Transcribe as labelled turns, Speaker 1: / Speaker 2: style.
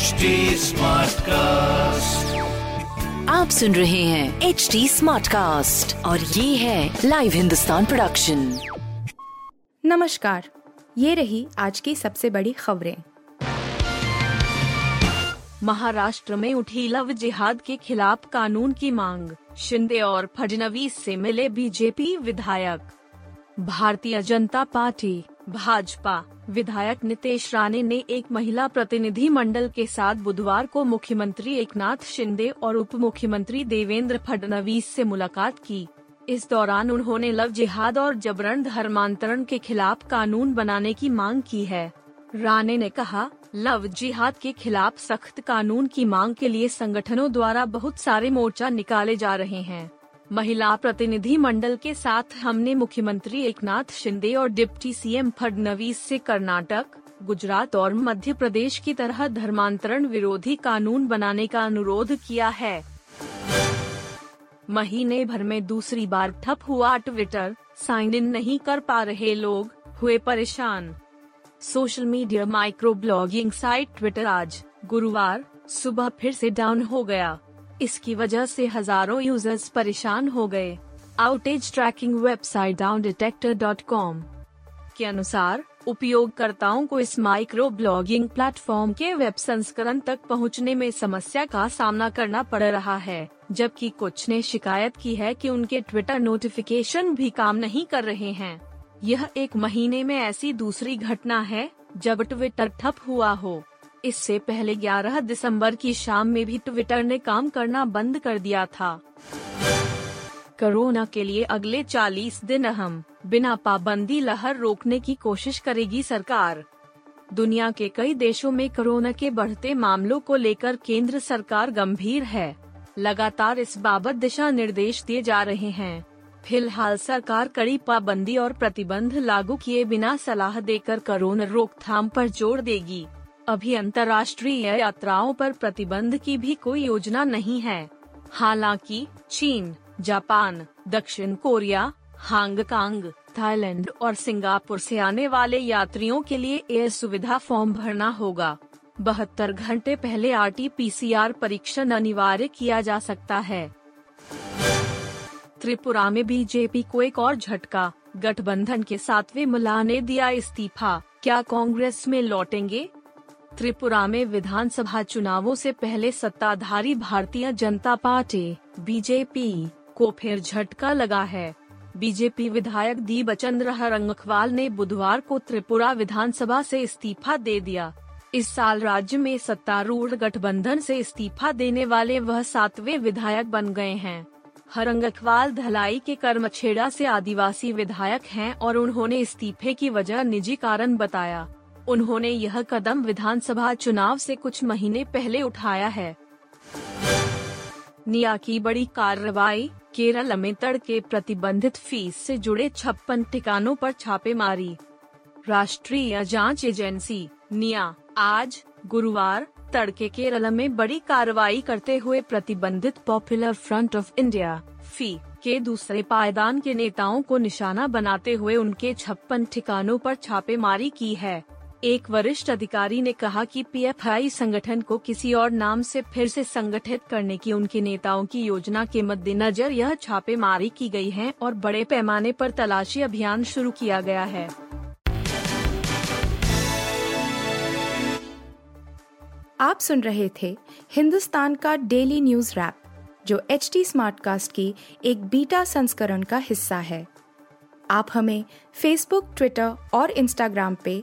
Speaker 1: HD cast
Speaker 2: आप सुन रहे हैं एच डी स्मार्ट कास्ट और ये है लाइव हिंदुस्तान प्रोडक्शन
Speaker 3: नमस्कार ये रही आज की सबसे बड़ी खबरें।
Speaker 4: महाराष्ट्र में उठी लव जिहाद के खिलाफ कानून की मांग शिंदे और फडनवीस से मिले बीजेपी विधायक। भारतीय जनता पार्टी भाजपा विधायक नितेश राणे ने एक महिला प्रतिनिधि मंडल के साथ बुधवार को मुख्यमंत्री एकनाथ शिंदे और उप मुख्यमंत्री देवेंद्र फडणवीस से मुलाकात की। इस दौरान उन्होंने लव जिहाद और जबरन धर्मांतरण के खिलाफ कानून बनाने की मांग की है। राणे ने कहा, लव जिहाद के खिलाफ सख्त कानून की मांग के लिए संगठनों द्वारा बहुत सारे मोर्चा निकाले जा रहे हैं। महिला प्रतिनिधि मंडल के साथ हमने मुख्यमंत्री एकनाथ शिंदे और डिप्टी सीएम फडनवीस से कर्नाटक, गुजरात और मध्य प्रदेश की तरह धर्मांतरण विरोधी कानून बनाने का अनुरोध किया है। महीने भर में दूसरी बार ठप हुआ ट्विटर, साइन इन नहीं कर पा रहे लोग, हुए परेशान। Social media microblogging site Twitter आज गुरुवार, सुबह फिर से डाउन हो गया। इसकी वजह से हज़ारों यूज़र्स परेशान हो गए। Outage tracking website Downdetector dot com के अनुसार, उपयोगकर्ताओं को इस माइक्रो ब्लॉगिंग प्लेटफॉर्म के वेब संस्करण तक पहुँचने में समस्या का सामना करना पड़ रहा है, जबकि कुछ ने शिकायत की है कि उनके ट्विटर नोटिफिकेशन भी काम नहीं कर रहे हैं। यह एक महीने में ऐसी दूसरी घटना है, जब ट्विटर ठप हुआ हो। इससे पहले 11 दिसंबर की शाम में भी ट्विटर ने काम करना बंद कर दिया था। कोरोना के लिए अगले 40 दिन अहम। बिना पाबंदी लहर रोकने की कोशिश करेगी सरकार। दुनिया के कई देशों में कोरोना के बढ़ते मामलों को लेकर केंद्र सरकार गंभीर है। लगातार इस बाबत दिशा निर्देश दिए जा रहे हैं। फ़िलहाल सरकार कड़ी पाबंदी और प्रतिबंध लागू किए बिना सलाह देकर कोरोना रोकथाम पर ज़ोर देगी। अभी अंतर्राष्ट्रीय यात्राओं पर प्रतिबंध की भी कोई योजना नहीं है। हालाँकि, चीन, जापान, दक्षिण कोरिया, हांगकांग, थाईलैंड और सिंगापुर से आने वाले यात्रियों के लिए एयर सुविधा फॉर्म भरना होगा। बहत्तर घंटे पहले आर टी परीक्षण अनिवार्य किया जा सकता है। त्रिपुरा में बीजेपी को एक और झटका, गठबंधन के सातवें मुला ने दिया इस्तीफा। क्या कांग्रेस में लौटेंगे? त्रिपुरा में विधानसभा चुनावों से पहले सत्ताधारी भारतीय जनता पार्टी, बीजेपी, को फिर झटका लगा है। बीजेपी विधायक दीप चंद्र रंगखवाल ने बुधवार को त्रिपुरा विधानसभा से इस्तीफा दे दिया। इस साल राज्य में सत्तारूढ़ गठबंधन से इस्तीफा देने वाले वह सातवें विधायक बन गए हैं। हरंगखवाल धलाई के कर्मछेड़ा से आदिवासी विधायक हैं और उन्होंने इस्तीफे की वजह निजी कारण बताया। उन्होंने यह कदम विधानसभा चुनाव से कुछ महीने पहले उठाया है। निया की बड़ी कार्रवाई, केरल में तड़के प्रतिबंधित फ़ीस से जुड़े छप्पन ठिकानों पर छापेमारी। राष्ट्रीय जाँच एजेंसी, निया, आज गुरुवार, तड़के केरल में बड़ी कार्रवाई करते हुए प्रतिबंधित पॉपुलर फ्रंट ऑफ़ इंडिया, फ़ी, के दूसरे पायदान के नेताओं को निशाना बनाते हुए उनके छप्पन ठिकानों पर छापेमारी की है। एक वरिष्ठ अधिकारी ने कहा कि पीएफआई संगठन को किसी और नाम से फिर से संगठित करने की उनके नेताओं की योजना के मद्देनजर यह छापेमारी की गई है और बड़े पैमाने पर तलाशी अभियान शुरू किया गया है।
Speaker 3: आप सुन रहे थे हिंदुस्तान का डेली न्यूज़ रैप, जो एच टी स्मार्टकास्ट की एक बीटा संस्करण का हिस्सा है। आप हमें फेसबुक ट्विटर और इंस्टाग्राम पे